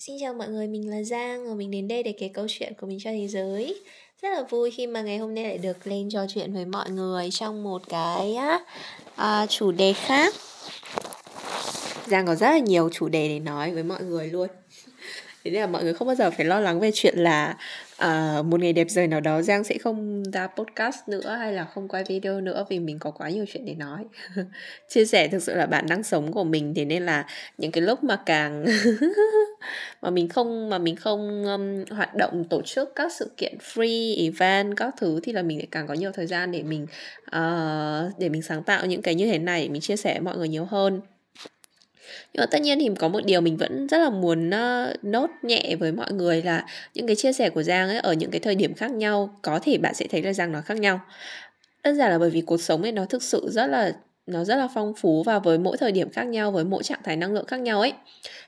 Xin chào mọi người, mình là Giang và mình đến đây để kể câu chuyện của mình cho thế giới. Rất là vui khi mà ngày hôm nay lại được lên trò chuyện với mọi người trong một cái uh, chủ đề khác. Giang có rất là nhiều chủ đề để nói với mọi người luôn. Thế nên là mọi người không bao giờ phải lo lắng về chuyện là uh, một ngày đẹp trời nào đó Giang sẽ không ra podcast nữa hay là không quay video nữa vì mình có quá nhiều chuyện để nói. Chia sẻ thực sự là bản năng sống của mình thế nên là những cái lúc mà càng mà mình không mà mình không um, hoạt động tổ chức các sự kiện free event các thứ thì là mình lại càng có nhiều thời gian để mình uh, để mình sáng tạo những cái như thế này mình chia sẻ với mọi người nhiều hơn nhưng mà tất nhiên thì có một điều mình vẫn rất là muốn uh, nốt nhẹ với mọi người là những cái chia sẻ của Giang ấy ở những cái thời điểm khác nhau có thể bạn sẽ thấy là Giang nó khác nhau. Đơn giản là bởi vì cuộc sống ấy nó thực sự rất là nó rất là phong phú và với mỗi thời điểm khác nhau với mỗi trạng thái năng lượng khác nhau ấy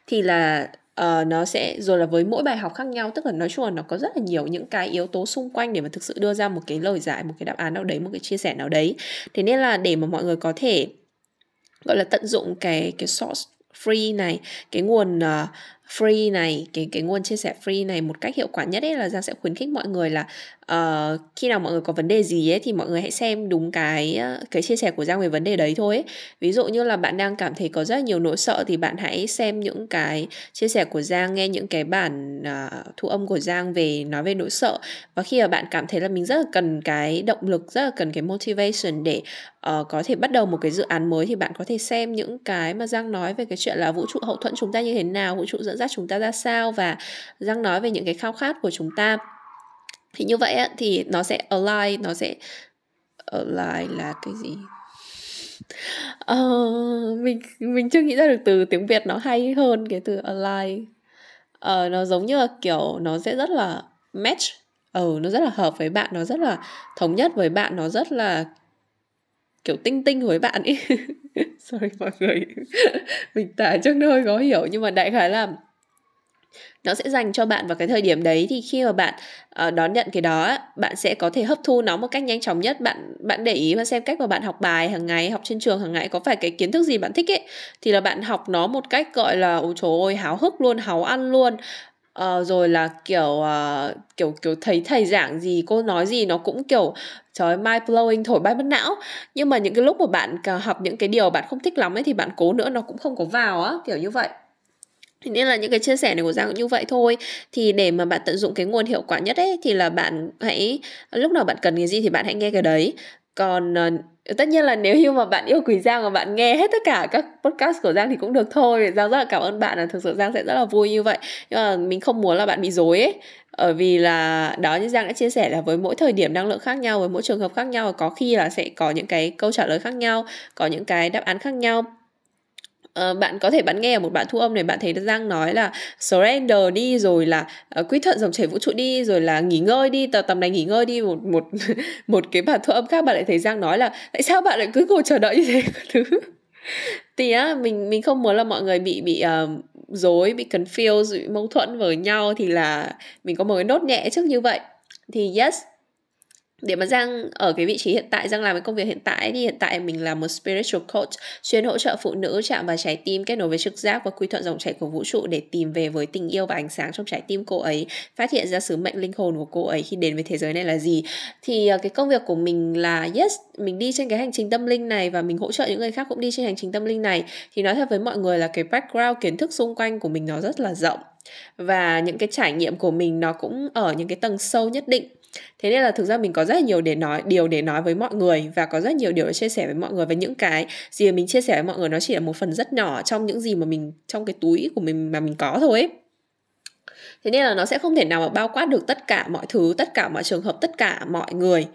thì là uh, nó sẽ rồi là với mỗi bài học khác nhau tức là nói chung là nó có rất là nhiều những cái yếu tố xung quanh để mà thực sự đưa ra một cái lời giải một cái đáp án nào đấy một cái chia sẻ nào đấy. Thế nên là để mà mọi người có thể gọi là tận dụng cái cái source free này cái nguồn uh, free này cái cái nguồn chia sẻ free này một cách hiệu quả nhất ấy là giang sẽ khuyến khích mọi người là uh, khi nào mọi người có vấn đề gì ấy thì mọi người hãy xem đúng cái cái chia sẻ của giang về vấn đề đấy thôi ấy. ví dụ như là bạn đang cảm thấy có rất là nhiều nỗi sợ thì bạn hãy xem những cái chia sẻ của giang nghe những cái bản uh, thu âm của giang về nói về nỗi sợ và khi mà bạn cảm thấy là mình rất là cần cái động lực rất là cần cái motivation để uh, có thể bắt đầu một cái dự án mới thì bạn có thể xem những cái mà giang nói về cái chuyện là vũ trụ hậu thuẫn chúng ta như thế nào vũ trụ dẫn dắt chúng ta ra sao và răng nói về những cái khao khát của chúng ta. Thì như vậy á, thì nó sẽ align nó sẽ align là cái gì? Uh, mình mình chưa nghĩ ra được từ tiếng việt nó hay hơn cái từ align. Uh, nó giống như là kiểu nó sẽ rất là match. Ừ nó rất là hợp với bạn nó rất là thống nhất với bạn nó rất là kiểu tinh tinh với bạn ấy sorry mọi người. Mình tả trước nó hơi khó hiểu nhưng mà đại khái là nó sẽ dành cho bạn vào cái thời điểm đấy thì khi mà bạn uh, đón nhận cái đó bạn sẽ có thể hấp thu nó một cách nhanh chóng nhất. Bạn bạn để ý và xem cách mà bạn học bài hàng ngày học trên trường hàng ngày có phải cái kiến thức gì bạn thích ấy thì là bạn học nó một cách gọi là ôi trời ơi háo hức luôn háo ăn luôn. Uh, rồi là kiểu uh, kiểu kiểu thấy thầy giảng gì cô nói gì nó cũng kiểu trời mind blowing thổi bay mất não. Nhưng mà những cái lúc mà bạn học những cái điều bạn không thích lắm ấy thì bạn cố nữa nó cũng không có vào á kiểu như vậy thì nên là những cái chia sẻ này của Giang cũng như vậy thôi. Thì để mà bạn tận dụng cái nguồn hiệu quả nhất ấy Thì là bạn hãy Lúc nào bạn cần cái gì thì bạn hãy nghe cái đấy. Còn uh, tất nhiên là nếu như mà bạn yêu quý Giang Và bạn nghe hết tất cả các podcast của Giang thì cũng được thôi. Giang rất là cảm ơn bạn là Thực sự Giang sẽ rất là vui như vậy. Nhưng mà mình không muốn là bạn bị dối ấy. Ở vì là đó như Giang đã chia sẻ là với mỗi thời điểm năng lượng khác nhau với mỗi trường hợp khác nhau có khi là sẽ có những cái câu trả lời khác nhau có những cái đáp án khác nhau. Uh, bạn có thể bạn nghe ở một bạn thu âm này bạn thấy Giang nói là surrender đi rồi là ờ, uh, quy thuận dòng chảy vũ trụ đi rồi là nghỉ ngơi đi tầm tầm này nghỉ ngơi đi một một một cái bản thu âm khác bạn lại thấy Giang nói là tại sao bạn lại cứ ngồi chờ đợi như thế thứ? Thì á mình mình không muốn là mọi người bị bị ờ, uh, dối bị confused bị mâu thuẫn với nhau thì là mình có một cái nốt nhẹ trước như vậy. Thì yes để mà Giang ở cái vị trí hiện tại, Giang làm cái công việc hiện tại thì hiện tại mình là một spiritual coach, chuyên hỗ trợ phụ nữ chạm vào trái tim, kết nối với trực giác và quy thuận dòng chảy của vũ trụ để tìm về với tình yêu và ánh sáng trong trái tim cô ấy, phát hiện ra sứ mệnh linh hồn của cô ấy khi đến với thế giới này là gì. Thì ờ, cái công việc của mình là, yes, mình đi trên cái hành trình tâm linh này và mình hỗ trợ những người khác cũng đi trên hành trình tâm linh này. Thì nói thật với mọi người là cái background, kiến thức xung quanh của mình nó rất là rộng và những cái trải nghiệm của mình nó cũng ở những cái tầng sâu nhất định thế nên là thực ra mình có rất là nhiều để nói, điều để nói với mọi người và có rất nhiều điều để chia sẻ với mọi người. Và những cái gì mà mình chia sẻ với mọi người nó chỉ là một phần rất nhỏ trong những gì mà mình, trong cái túi của mình mà mình có thôi. Ấy thế nên là nó sẽ không thể nào mà bao quát được tất cả mọi thứ, tất cả mọi trường hợp, tất cả mọi người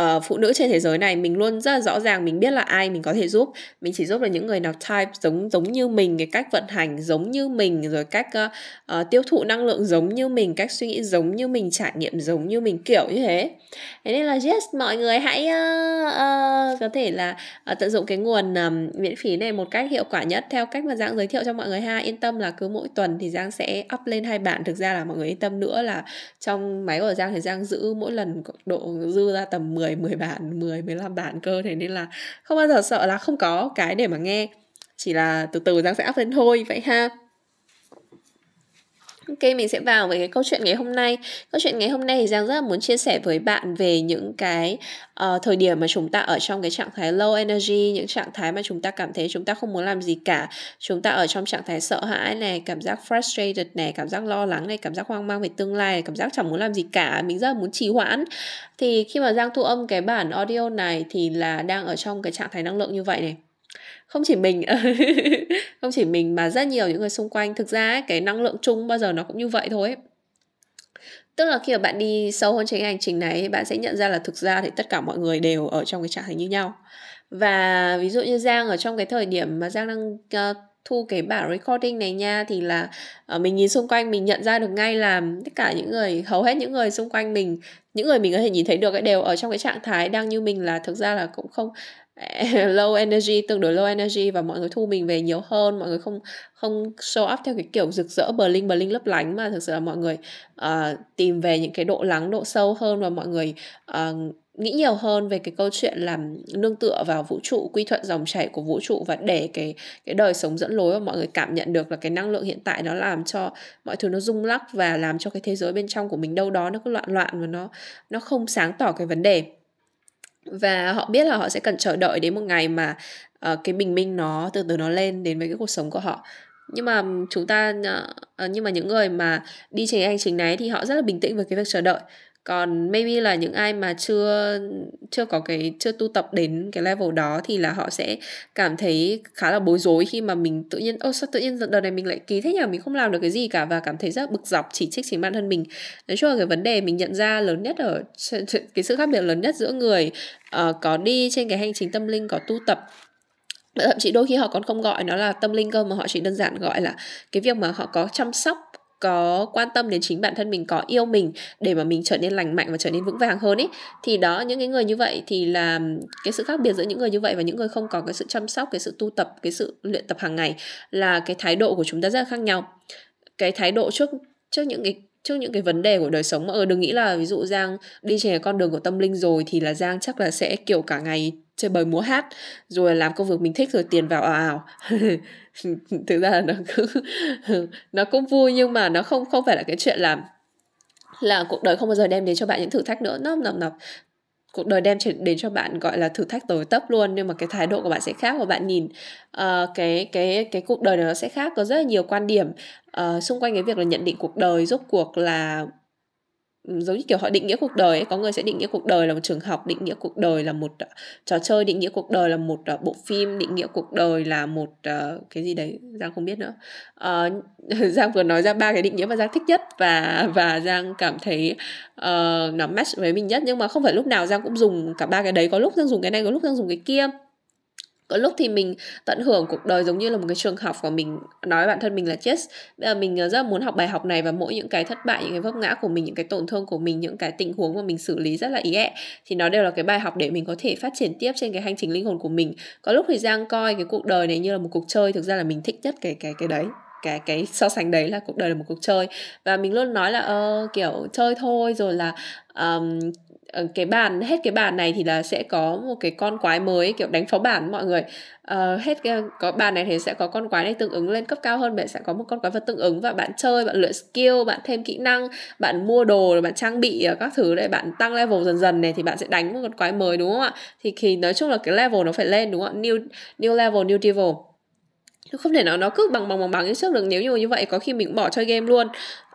uh, phụ nữ trên thế giới này mình luôn rất là rõ ràng mình biết là ai mình có thể giúp. Mình chỉ giúp được những người nào type giống giống như mình cái cách vận hành giống như mình rồi cách uh, uh, tiêu thụ năng lượng giống như mình cách suy nghĩ giống như mình trải nghiệm giống như mình kiểu như thế. Thế nên là yes mọi người hãy uh, uh, có thể là uh, tận dụng cái nguồn um, miễn phí này một cách hiệu quả nhất theo cách mà giang giới thiệu cho mọi người ha. Yên tâm là cứ mỗi tuần thì giang sẽ up lên hai bản. Thực ra là mọi người yên tâm nữa là trong máy của giang thì giang giữ mỗi lần độ dư ra tầm 10 10 bạn, 10 15 bạn cơ thế nên là không bao giờ sợ là không có cái để mà nghe. Chỉ là từ từ Giang sẽ up lên thôi vậy ha. Ok, mình sẽ vào với cái câu chuyện ngày hôm nay. Câu chuyện ngày hôm nay thì Giang rất là muốn chia sẻ với bạn về những cái uh, thời điểm mà chúng ta ở trong cái trạng thái low energy, những trạng thái mà chúng ta cảm thấy chúng ta không muốn làm gì cả. Chúng ta ở trong trạng thái sợ hãi này, cảm giác frustrated này, cảm giác lo lắng này, cảm giác hoang mang về tương lai này, cảm giác chẳng muốn làm gì cả. Mình rất là muốn trì hoãn. Thì khi mà Giang thu âm cái bản audio này thì là đang ở trong cái trạng thái năng lượng như vậy này không chỉ mình không chỉ mình mà rất nhiều những người xung quanh. Thực ra ấy, cái năng lượng chung bao giờ nó cũng như vậy thôi. Tức là khi mà bạn đi sâu hơn trên cái hành trình này bạn sẽ nhận ra là thực ra thì tất cả mọi người đều ở trong cái trạng thái như nhau. Và ví dụ như giang ở trong cái thời điểm mà giang đang uh, thu cái bản recording này nha thì là uh, mình nhìn xung quanh mình nhận ra được ngay là tất cả những người hầu hết những người xung quanh mình những người mình có thể nhìn thấy được ấy đều ở trong cái trạng thái đang như mình là thực ra là cũng không low energy tương đối low energy và mọi người thu mình về nhiều hơn mọi người không không show up theo cái kiểu rực rỡ bờ linh bờ linh lấp lánh mà thực sự là mọi người uh, tìm về những cái độ lắng độ sâu hơn và mọi người uh, nghĩ nhiều hơn về cái câu chuyện làm nương tựa vào vũ trụ quy thuận dòng chảy của vũ trụ và để cái cái đời sống dẫn lối và mọi người cảm nhận được là cái năng lượng hiện tại nó làm cho mọi thứ nó rung lắc và làm cho cái thế giới bên trong của mình đâu đó nó cứ loạn loạn và nó nó không sáng tỏ cái vấn đề và họ biết là họ sẽ cần chờ đợi đến một ngày mà uh, cái bình minh nó từ từ nó lên đến với cái cuộc sống của họ. Nhưng mà chúng ta uh, nhưng mà những người mà đi trên hành trình này thì họ rất là bình tĩnh với cái việc chờ đợi còn maybe là những ai mà chưa chưa có cái chưa tu tập đến cái level đó thì là họ sẽ cảm thấy khá là bối rối khi mà mình tự nhiên ơ sao tự nhiên đợt này mình lại ký thế nhỉ? Mình không làm được cái gì cả và cảm thấy rất bực dọc chỉ trích chính bản thân mình. Nói chung là cái vấn đề mình nhận ra lớn nhất ở cái sự khác biệt lớn nhất giữa người uh, có đi trên cái hành trình tâm linh có tu tập thậm chí đôi khi họ còn không gọi nó là tâm linh cơ mà họ chỉ đơn giản gọi là cái việc mà họ có chăm sóc có quan tâm đến chính bản thân mình, có yêu mình để mà mình trở nên lành mạnh và trở nên vững vàng hơn ấy thì đó, những cái người như vậy thì là cái sự khác biệt giữa những người như vậy và những người không có cái sự chăm sóc, cái sự tu tập, cái sự luyện tập hàng ngày là cái thái độ của chúng ta rất là khác nhau. Cái thái độ trước trước những cái, trước những cái vấn đề của đời sống. Mà ờ đừng nghĩ là ví dụ Giang đi trên cái con đường của tâm linh rồi thì là Giang chắc là sẽ, kiểu, cả ngày chơi bời múa hát, rồi làm công việc mình thích rồi tiền vào ào ào. Thực ra là nó cứ, nó cũng vui nhưng mà nó không không phải là cái chuyện là là cuộc đời không bao giờ đem đến cho bạn những thử thách nữa. Nó nằm nằm cuộc đời đem đến cho bạn gọi là thử thách tới tấp luôn nhưng mà cái thái độ của bạn sẽ khác. Và bạn nhìn uh, cái cái cái cuộc đời này nó sẽ khác. Có rất là nhiều quan điểm uh, xung quanh cái việc là nhận định cuộc đời rốt cuộc là giống như kiểu họ định nghĩa cuộc đời ấy. có người sẽ định nghĩa cuộc đời là một trường học định nghĩa cuộc đời là một uh, trò chơi định nghĩa cuộc đời là một uh, bộ phim định nghĩa cuộc đời là một uh, cái gì đấy giang không biết nữa uh, giang vừa nói ra ba cái định nghĩa mà giang thích nhất và và giang cảm thấy uh, nó match với mình nhất nhưng mà không phải lúc nào giang cũng dùng cả ba cái đấy có lúc giang dùng cái này có lúc giang dùng cái kia có lúc thì mình tận hưởng cuộc đời giống như là một cái trường học và mình nói với bản thân mình là, yes, bây giờ mình ờ, rất là muốn học bài học này và mỗi những cái thất bại, những cái vấp ngã của mình, những cái tổn thương của mình, những cái tình huống mà mình xử lý rất là ý ẹ. Thì nó đều là cái bài học để mình có thể phát triển tiếp trên cái hành trình linh hồn của mình. Có lúc thì giang coi cái cuộc đời này như là một cuộc chơi, thực ra là mình thích nhất cái cái cái đấy cái cái so sánh đấy là cuộc đời là một cuộc chơi. Và mình luôn nói là ơ uh, kiểu chơi thôi rồi là um, cái bàn hết cái bàn này thì là sẽ có một cái con quái mới kiểu đánh phó bản mọi người. Uh, hết cái có bàn này thì sẽ có con quái này tương ứng lên cấp cao hơn bạn sẽ có một con quái vật tương ứng và bạn chơi bạn luyện skill bạn thêm kỹ năng bạn mua đồ bạn trang bị các thứ để bạn tăng level dần dần này thì bạn sẽ đánh một con quái mới đúng không ạ? Thì thì nói chung là cái level nó phải lên đúng không ạ? New new level new devil không thể nào nó cứ bằng bằng bằng bằng như trước được nếu như như vậy có khi mình cũng bỏ chơi game luôn.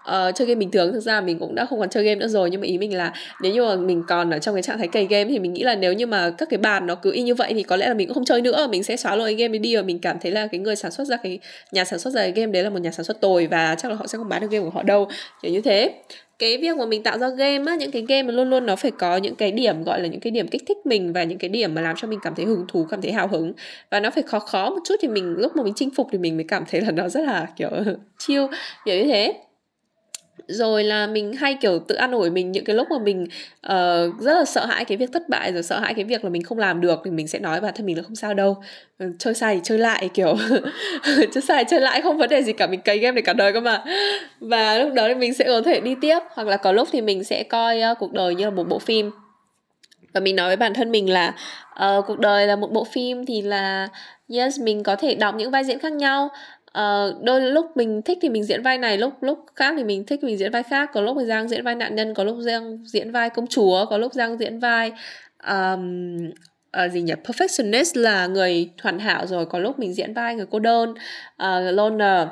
Uh, chơi game bình thường thực ra mình cũng đã không còn chơi game nữa rồi nhưng mà ý mình là nếu như mà mình còn ở trong cái trạng thái cày game thì mình nghĩ là nếu như mà các cái bàn nó cứ y như vậy thì có lẽ là mình cũng không chơi nữa. Mình sẽ xóa lỗi game đi và mình cảm thấy là cái người sản xuất ra cái nhà sản xuất ra cái game đấy là một nhà sản xuất tồi và chắc là họ sẽ không bán được game của họ đâu. Kiểu như thế cái việc mà mình tạo ra game á, những cái game mà luôn luôn nó phải có những cái điểm, gọi là những cái điểm kích thích mình và những cái điểm mà làm cho mình cảm thấy hứng thú, cảm thấy hào hứng. Và nó phải khó khó một chút thì mình, lúc mà mình chinh phục thì mình mới cảm thấy là nó rất là, kiểu, chill, kiểu như thế rồi là mình hay kiểu tự an ủi mình những cái lúc mà mình uh, rất là sợ hãi cái việc thất bại rồi sợ hãi cái việc là mình không làm được thì mình sẽ nói bản thân mình là không sao đâu ờ, chơi sai thì chơi lại kiểu. Chơi sai chơi lại không vấn đề gì cả mình cày game để cả đời cơ mà. Và lúc đó thì mình sẽ có thể đi tiếp hoặc là có lúc thì mình sẽ coi uh, cuộc đời như là một bộ phim. Và mình nói với bản thân mình là uh, cuộc đời là một bộ phim thì là yes mình có thể đọc những vai diễn khác nhau uh, đôi lúc mình thích thì mình diễn vai này lúc lúc khác thì mình thích mình diễn vai khác. Có lúc thì giang diễn vai nạn nhân có lúc giang diễn vai công chúa có lúc giang diễn vai um, uh, gì nhỉ? Perfectionist là người hoàn hảo rồi có lúc mình diễn vai người cô đơn uh, loner.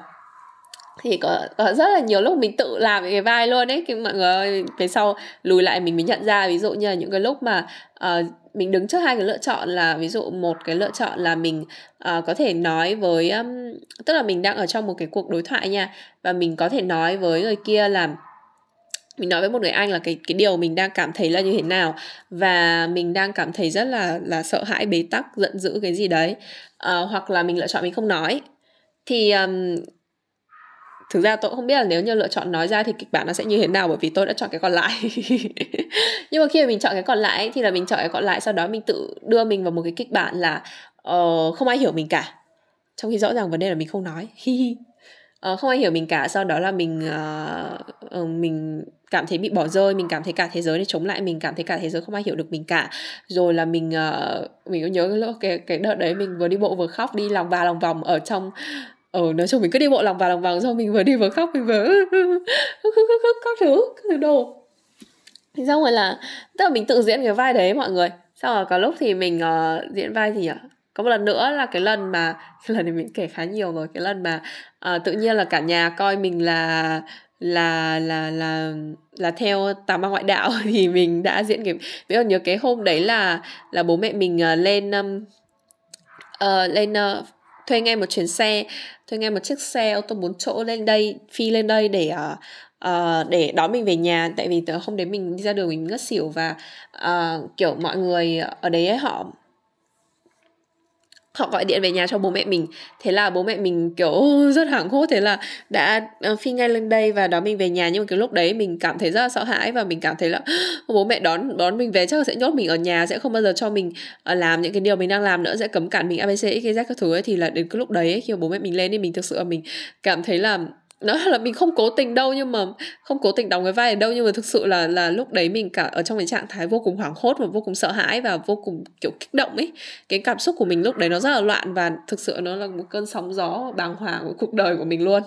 Thì có, có rất là nhiều lúc mình tự làm cái vai luôn ấy cái mọi người ơi. Về sau lùi lại mình mới nhận ra ví dụ như là những cái lúc mà uh, mình đứng trước hai cái lựa chọn là ví dụ một cái lựa chọn là mình uh, có thể nói với um, tức là mình đang ở trong một cái cuộc đối thoại nha và mình có thể nói với người kia là mình nói với một người anh là cái cái điều mình đang cảm thấy là như thế nào và mình đang cảm thấy rất là là sợ hãi bế tắc giận dữ cái gì đấy. Uh, hoặc là mình lựa chọn mình không nói. Thì um, thực ra tôi cũng không biết là nếu như lựa chọn nói ra thì kịch bản nó sẽ như thế nào bởi vì tôi đã chọn cái còn lại. Nhưng mà khi mà mình chọn cái còn lại thì là mình chọn cái còn lại sau đó mình tự đưa mình vào một cái kịch bản là uh, không ai hiểu mình cả. Trong khi rõ ràng vấn đề là mình không nói. Uh, không ai hiểu mình cả sau đó là mình uh, uh, mình cảm thấy bị bỏ rơi mình cảm thấy cả thế giới này chống lại mình cảm thấy cả thế giới không ai hiểu được mình cả. Rồi là mình uh, mình có nhớ cái cái đợt đấy mình vừa đi bộ vừa khóc đi lòng ba lòng vòng ở trong ờ nói chung mình cứ đi bộ lòng vào lòng vòng xong mình vừa đi vừa khóc mình vừa các thứ các thứ đồ. Thì xong rồi là tức là mình tự diễn cái vai đấy mọi người. Xong rồi có lúc thì mình uh, diễn vai gì nhỉ ờ, có một lần nữa là cái lần mà cái lần này mình kể khá nhiều rồi cái lần mà uh, tự nhiên là cả nhà coi mình là là là là là theo tà ma ngoại đạo thì mình đã diễn cái ví dụ nhớ cái hôm đấy là là bố mẹ mình uh, lên um, uh, lên uh, thuê ngay một chuyến xe thuê ngay một chiếc xe ô tô bốn chỗ lên đây phi lên đây để uh, uh, để đón mình về nhà. Tại vì hôm đấy mình đi ra đường mình ngất xỉu và uh, kiểu mọi người ở đấy ấy, họ họ gọi điện về nhà cho bố mẹ mình. Thế là bố mẹ mình kiểu rất hoảng hốt. Thế là đã ờ, phi ngay lên đây và đón mình về nhà. Nhưng mà cái lúc đấy mình cảm thấy rất là sợ hãi và mình cảm thấy là bố mẹ đón đón mình về chắc là sẽ nhốt mình ở nhà sẽ không bao giờ cho mình ờ, làm những cái điều mình đang làm nữa sẽ cấm cản mình abc xyz các thứ ấy. Thì là đến cái lúc đấy ấy, khi mà bố mẹ mình lên thì mình thực sự là mình cảm thấy là nó là mình không cố tình đâu nhưng mà không cố tình đóng cái vai ở đâu, nhưng mà thực sự là là lúc đấy mình cả ở trong cái trạng thái vô cùng hoảng hốt và vô cùng sợ hãi và vô cùng, kiểu, kích động ấy. Cái cảm xúc của mình lúc đấy nó rất là loạn và thực sự nó là một cơn sóng gió bàng hoàng của cuộc đời của mình luôn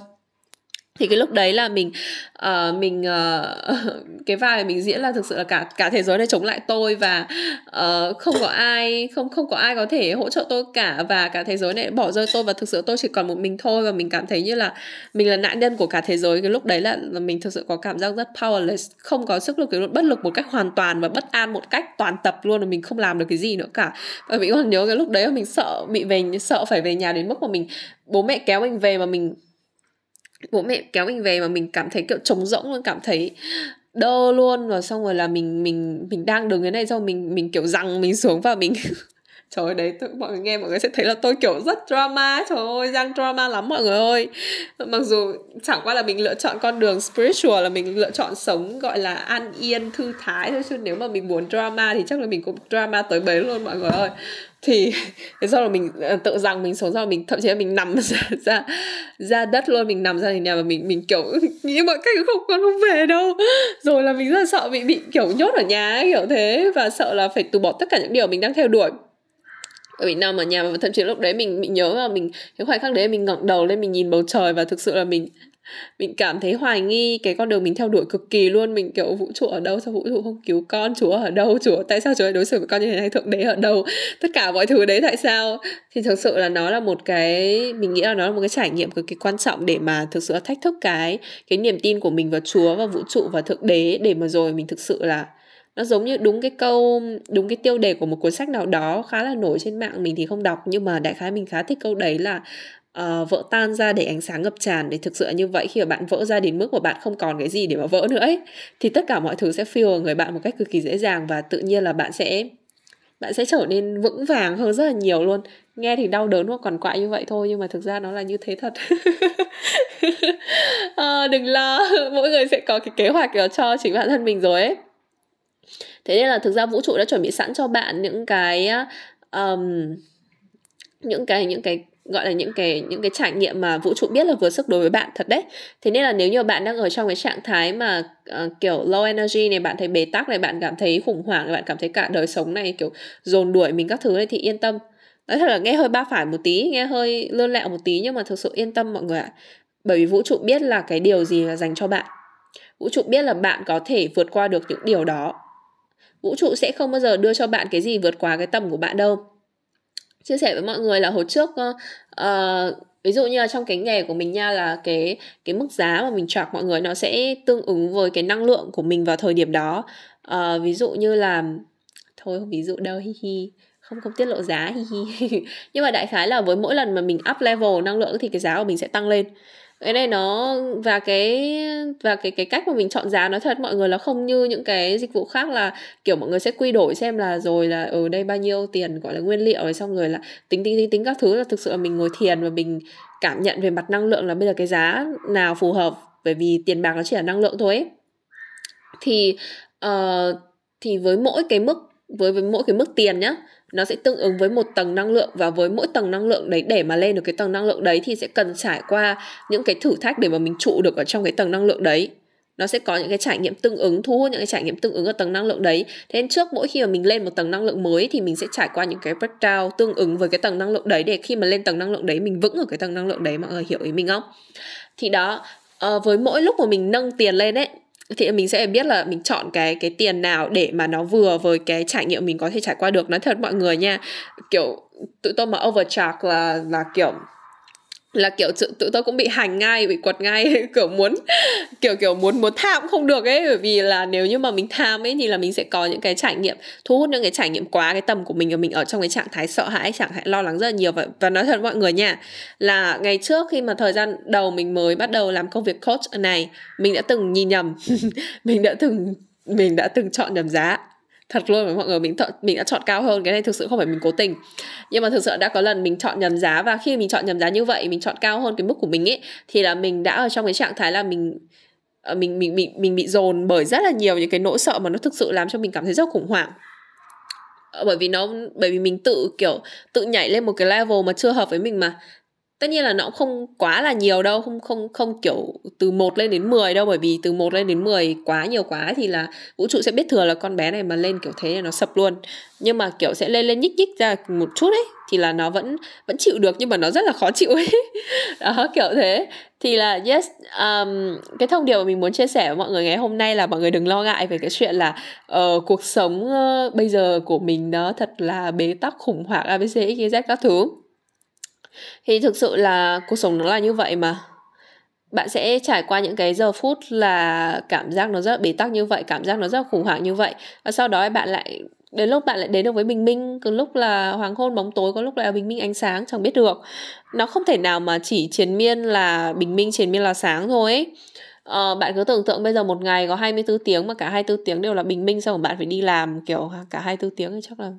thì cái lúc đấy là mình uh, mình uh, cái vai mình diễn là thực sự là cả cả thế giới này chống lại tôi và uh, không có ai không không có ai có thể hỗ trợ tôi cả và cả thế giới này bỏ rơi tôi và thực sự tôi chỉ còn một mình thôi và mình cảm thấy như là mình là nạn nhân của cả thế giới. Cái lúc đấy là, là mình thực sự có cảm giác rất powerless không có sức lực cái bất lực một cách hoàn toàn và bất an một cách toàn tập luôn là mình không làm được cái gì nữa cả. Và mình còn nhớ cái lúc đấy là mình sợ bị về sợ phải về nhà đến mức mà mình bố mẹ kéo mình về mà mình bố mẹ kéo mình về mà mình cảm thấy kiểu trống rỗng luôn cảm thấy đơ luôn. Và xong rồi là mình mình mình đang đứng cái này xong mình mình kiểu rằng mình xuống và mình trời ơi đấy tôi, mọi người nghe mọi người sẽ thấy là tôi kiểu rất drama. Trời ơi giang drama lắm mọi người ơi. Mặc dù chẳng qua là mình lựa chọn con đường spiritual là mình lựa chọn sống gọi là an yên thư thái thôi. Chứ nếu mà mình muốn drama thì chắc là mình cũng drama tới bấy luôn mọi người ơi thì thế sau là mình ờ, tự rằng mình sống sau mình thậm chí là mình nằm ra ra ra đất luôn mình nằm ra thì nhà và mình mình kiểu nghĩ mọi cách không con không về đâu. Rồi là mình rất là sợ bị bị kiểu nhốt ở nhà ấy, kiểu thế và sợ là phải từ bỏ tất cả những điều mình đang theo đuổi. Ở Việt nằm ở nhà và thậm chí lúc đấy mình bị nhớ là mình cái khoảnh khắc đấy mình ngẩng đầu lên mình nhìn bầu trời và thực sự là mình mình cảm thấy hoài nghi cái con đường mình theo đuổi cực kỳ luôn. Mình kiểu, vũ trụ ở đâu? Sao vũ trụ không cứu con? Chúa ở đâu? Chúa, tại sao chúa lại đối xử với con như thế này? Thượng đế ở đâu? Tất cả mọi thứ đấy tại sao? Thì thực sự là nó là một cái, mình nghĩ là nó là một cái trải nghiệm cực kỳ quan trọng để mà thực sự là thách thức cái cái niềm tin của mình vào chúa và vũ trụ và thượng đế để mà rồi mình thực sự là nó giống như đúng cái câu, đúng cái tiêu đề của một cuốn sách nào đó khá là nổi trên mạng mình thì không đọc, nhưng mà đại khái mình khá thích câu đấy là uh, vỡ tan ra để ánh sáng ngập tràn để thực sự là như vậy. Khi mà bạn vỡ ra đến mức mà bạn không còn cái gì để mà vỡ nữa ấy thì tất cả mọi thứ sẽ phiêu vào người bạn một cách cực kỳ dễ dàng và tự nhiên là bạn sẽ bạn sẽ trở nên vững vàng hơn rất là nhiều luôn. Nghe thì đau đớn hoặc còn quại như vậy thôi nhưng mà thực ra nó là như thế thật. À, đừng lo mỗi người sẽ có cái kế hoạch cho chính bản thân mình rồi ấy. Thế nên là thực ra vũ trụ đã chuẩn bị sẵn cho bạn những cái um, những cái những cái gọi là những cái những cái trải nghiệm mà vũ trụ biết là vừa sức đối với bạn thật đấy. Thế nên là nếu như bạn đang ở trong cái trạng thái mà uh, kiểu low energy này bạn thấy bế tắc này bạn cảm thấy khủng hoảng này bạn cảm thấy cả đời sống này kiểu dồn đuổi mình các thứ này thì yên tâm. Nói thật là nghe hơi ba phải một tí nghe hơi lươn lẹo một tí nhưng mà thực sự yên tâm mọi người ạ. Bởi vì vũ trụ biết là cái điều gì là dành cho bạn. Vũ trụ biết là bạn có thể vượt qua được những điều đó. Vũ trụ sẽ không bao giờ đưa cho bạn cái gì vượt quá cái tầm của bạn đâu chia sẻ với mọi người là hồi trước uh, ví dụ như là trong cái nghề của mình nha là cái cái mức giá mà mình chọn mọi người nó sẽ tương ứng với cái năng lượng của mình vào thời điểm đó. Uh, ví dụ như là thôi ví dụ đâu hi hi không không tiết lộ giá hi hi. Nhưng mà đại khái là với mỗi lần mà mình up level năng lượng thì cái giá của mình sẽ tăng lên cái này nó và cái và cái cái cách mà mình chọn giá nói thật mọi người là không như những cái dịch vụ khác là kiểu mọi người sẽ quy đổi xem là rồi là ở đây bao nhiêu tiền gọi là nguyên liệu rồi xong rồi là tính tính tính tính các thứ là thực sự là mình ngồi thiền và mình cảm nhận về mặt năng lượng là bây giờ cái giá nào phù hợp bởi vì tiền bạc nó chỉ là năng lượng thôi ấy. thì uh, thì với mỗi cái mức với với mỗi cái mức tiền nhá nó sẽ tương ứng với một tầng năng lượng và với mỗi tầng năng lượng đấy để mà lên được cái tầng năng lượng đấy thì sẽ cần trải qua những cái thử thách để mà mình trụ được ở trong cái tầng năng lượng đấy. Nó sẽ có những cái trải nghiệm tương ứng thu hút những cái trải nghiệm tương ứng ở tầng năng lượng đấy. Thế nên trước mỗi khi mà mình lên một tầng năng lượng mới thì mình sẽ trải qua những cái breakdown tương ứng với cái tầng năng lượng đấy để khi mà lên tầng năng lượng đấy mình vững ở cái tầng năng lượng đấy mọi người hiểu ý mình không? Thì đó uh, với mỗi lúc mà mình nâng tiền lên ấy thì mình sẽ biết là mình chọn cái cái tiền nào để mà nó vừa với cái trải nghiệm mình có thể trải qua được. Nói thật mọi người nha, kiểu, tụi tôi mà overcharge là là kiểu là kiểu tự, tự tôi cũng bị hành ngay bị quật ngay kiểu muốn kiểu kiểu muốn muốn tham cũng không được ấy. Bởi vì là nếu như mà mình tham ấy thì là mình sẽ có những cái trải nghiệm thu hút những cái trải nghiệm quá cái tầm của mình và mình ở trong cái trạng thái sợ hãi trạng thái lo lắng rất là nhiều. Và, và nói thật mọi người nha là ngày trước khi mà thời gian đầu mình mới bắt đầu làm công việc coach này mình đã từng nhìn nhầm mình đã từng mình đã từng chọn nhầm giá thật luôn với mọi người mình th- mình đã chọn cao hơn, cái này thực sự không phải mình cố tình. Nhưng mà thực sự đã có lần mình chọn nhầm giá, và khi mình chọn nhầm giá như vậy, mình chọn cao hơn cái mức của mình ấy, thì là mình đã ở trong cái trạng thái là mình ờ, mình mình mình mình bị dồn bởi rất là nhiều những cái nỗi sợ mà nó thực sự làm cho mình cảm thấy rất khủng hoảng. Ờ, bởi vì nó, bởi vì mình tự, kiểu, tự nhảy lên một cái level mà chưa hợp với mình mà tất nhiên là nó cũng không quá là nhiều đâu không không không kiểu từ 1 lên đến 10 đâu bởi vì từ 1 lên đến 10 quá nhiều quá thì là vũ trụ sẽ biết thừa là con bé này mà lên kiểu thế là nó sập luôn. Nhưng mà kiểu sẽ lên lên nhích nhích ra một chút ấy thì là nó vẫn vẫn chịu được nhưng mà nó rất là khó chịu ấy. Đó kiểu thế. Thì là yes um, cái thông điệp mà mình muốn chia sẻ với mọi người ngày hôm nay là mọi người đừng lo ngại về cái chuyện là uh, cuộc sống uh, bây giờ của mình nó thật là bế tắc khủng hoảng abc xyz các thứ thì thực sự là cuộc sống nó là như vậy mà. Bạn sẽ trải qua những cái giờ phút là cảm giác nó rất bế tắc như vậy cảm giác nó rất khủng hoảng như vậy. Và sau đó bạn lại đến lúc bạn lại đến được với bình minh có lúc là hoàng hôn bóng tối có lúc là bình minh ánh sáng chẳng biết được. Nó không thể nào mà chỉ triền miên là bình minh triền miên là sáng thôi ấy. Ờ, bạn cứ tưởng tượng bây giờ một ngày có 24 tiếng mà cả 24 tiếng đều là bình minh xong rồi bạn phải đi làm kiểu cả 24 tiếng thì chắc là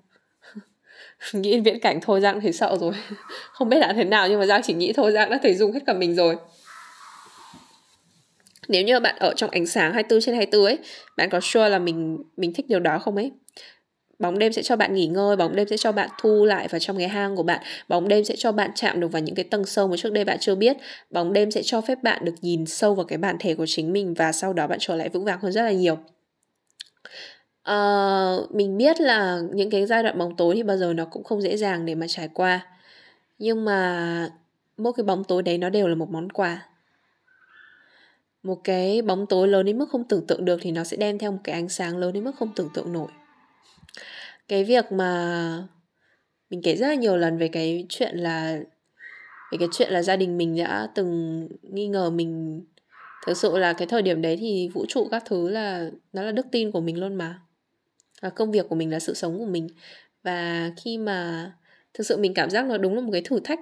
nghĩ viễn cảnh thôi giang thấy sợ rồi. Không biết là thế nào, nhưng mà giang chỉ nghĩ thôi giang đã thấy dùng hết cả mình rồi. Nếu như bạn ở trong ánh sáng 24 trên 24 ấy, bạn có sure là mình mình thích điều đó không ấy? Bóng đêm sẽ cho bạn nghỉ ngơi, bóng đêm sẽ cho bạn thu lại vào trong cái hang của bạn, bóng đêm sẽ cho bạn chạm được vào những cái tầng sâu mà trước đây bạn chưa biết, bóng đêm sẽ cho phép bạn được nhìn sâu vào cái bản thể của chính mình và sau đó bạn trở lại vững vàng hơn rất là nhiều uh, mình biết là những cái giai đoạn bóng tối thì bao giờ nó cũng không dễ dàng để mà trải qua. Nhưng mà mỗi cái bóng tối đấy nó đều là một món quà. Một cái bóng tối lớn đến mức không tưởng tượng được thì nó sẽ đem theo một cái ánh sáng lớn đến mức không tưởng tượng nổi. Cái việc mà mình kể rất là nhiều lần về cái chuyện là về cái chuyện là gia đình mình đã từng nghi ngờ mình thực sự là cái thời điểm đấy thì vũ trụ các thứ là nó là đức tin của mình luôn mà và công việc của mình là sự sống của mình. Và khi mà thực sự mình cảm giác nó đúng là một cái thử thách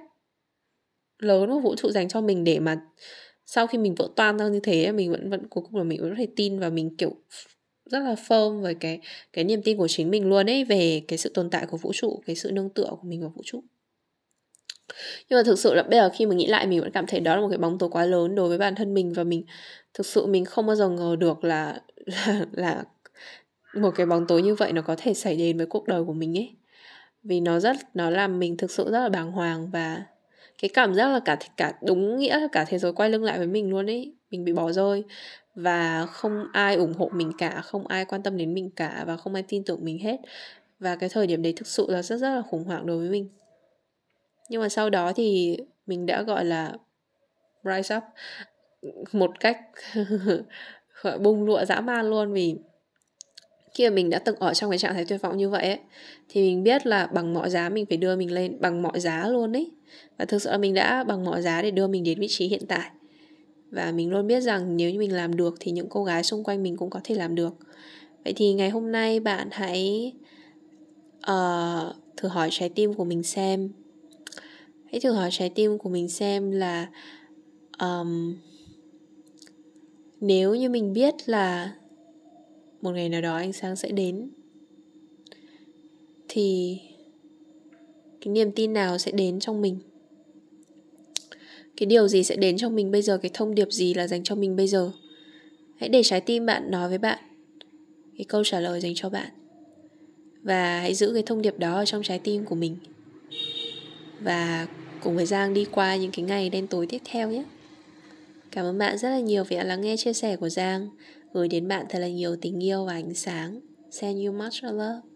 lớn mà vũ trụ dành cho mình để mà sau khi mình vỡ toan ra như thế mình vẫn vẫn cuối cùng là mình vẫn có thể tin và mình kiểu rất là firm với cái cái niềm tin của chính mình luôn ấy về cái sự tồn tại của vũ trụ cái sự nương tựa của mình vào vũ trụ. Nhưng mà thực sự là bây giờ khi mà nghĩ lại mình vẫn cảm thấy đó là một cái bóng tối quá lớn đối với bản thân mình và mình thực sự mình không bao giờ ngờ được là là, là một cái bóng tối như vậy nó có thể xảy đến với cuộc đời của mình ấy. Vì nó rất, nó làm mình thực sự rất là bàng hoàng và cái cảm giác là cả cả đúng nghĩa là cả thế giới quay lưng lại với mình luôn ấy. Mình bị bỏ rơi và không ai ủng hộ mình cả, không ai quan tâm đến mình cả và không ai tin tưởng mình hết. Và cái thời điểm đấy thực sự là rất rất là khủng hoảng đối với mình. Nhưng mà sau đó thì mình đã gọi là rise up một cách gọi bung lụa dã man luôn vì khi mà mình đã từng ở trong cái trạng thái tuyệt vọng như vậy ấy, thì mình biết là bằng mọi giá mình phải đưa mình lên bằng mọi giá luôn ấy. Và thực sự là mình đã bằng mọi giá để đưa mình đến vị trí hiện tại. Và mình luôn biết rằng nếu như mình làm được thì những cô gái xung quanh mình cũng có thể làm được. Vậy thì ngày hôm nay bạn hãy uh, thử hỏi trái tim của mình xem. Hãy thử hỏi trái tim của mình xem là um, nếu như mình biết là một ngày nào đó ánh sáng sẽ đến. Thì cái niềm tin nào sẽ đến trong mình? Cái điều gì sẽ đến trong mình bây giờ? Cái thông điệp gì là dành cho mình bây giờ? Hãy để trái tim bạn nói với bạn cái câu trả lời dành cho bạn. Và hãy giữ cái thông điệp đó ở trong trái tim của mình. Và cùng với Giang đi qua những cái ngày đen tối tiếp theo nhé. Cảm ơn bạn rất là nhiều vì đã lắng nghe chia sẻ của Giang, gửi đến bạn thật là nhiều tình yêu và ánh sáng. Send you much love.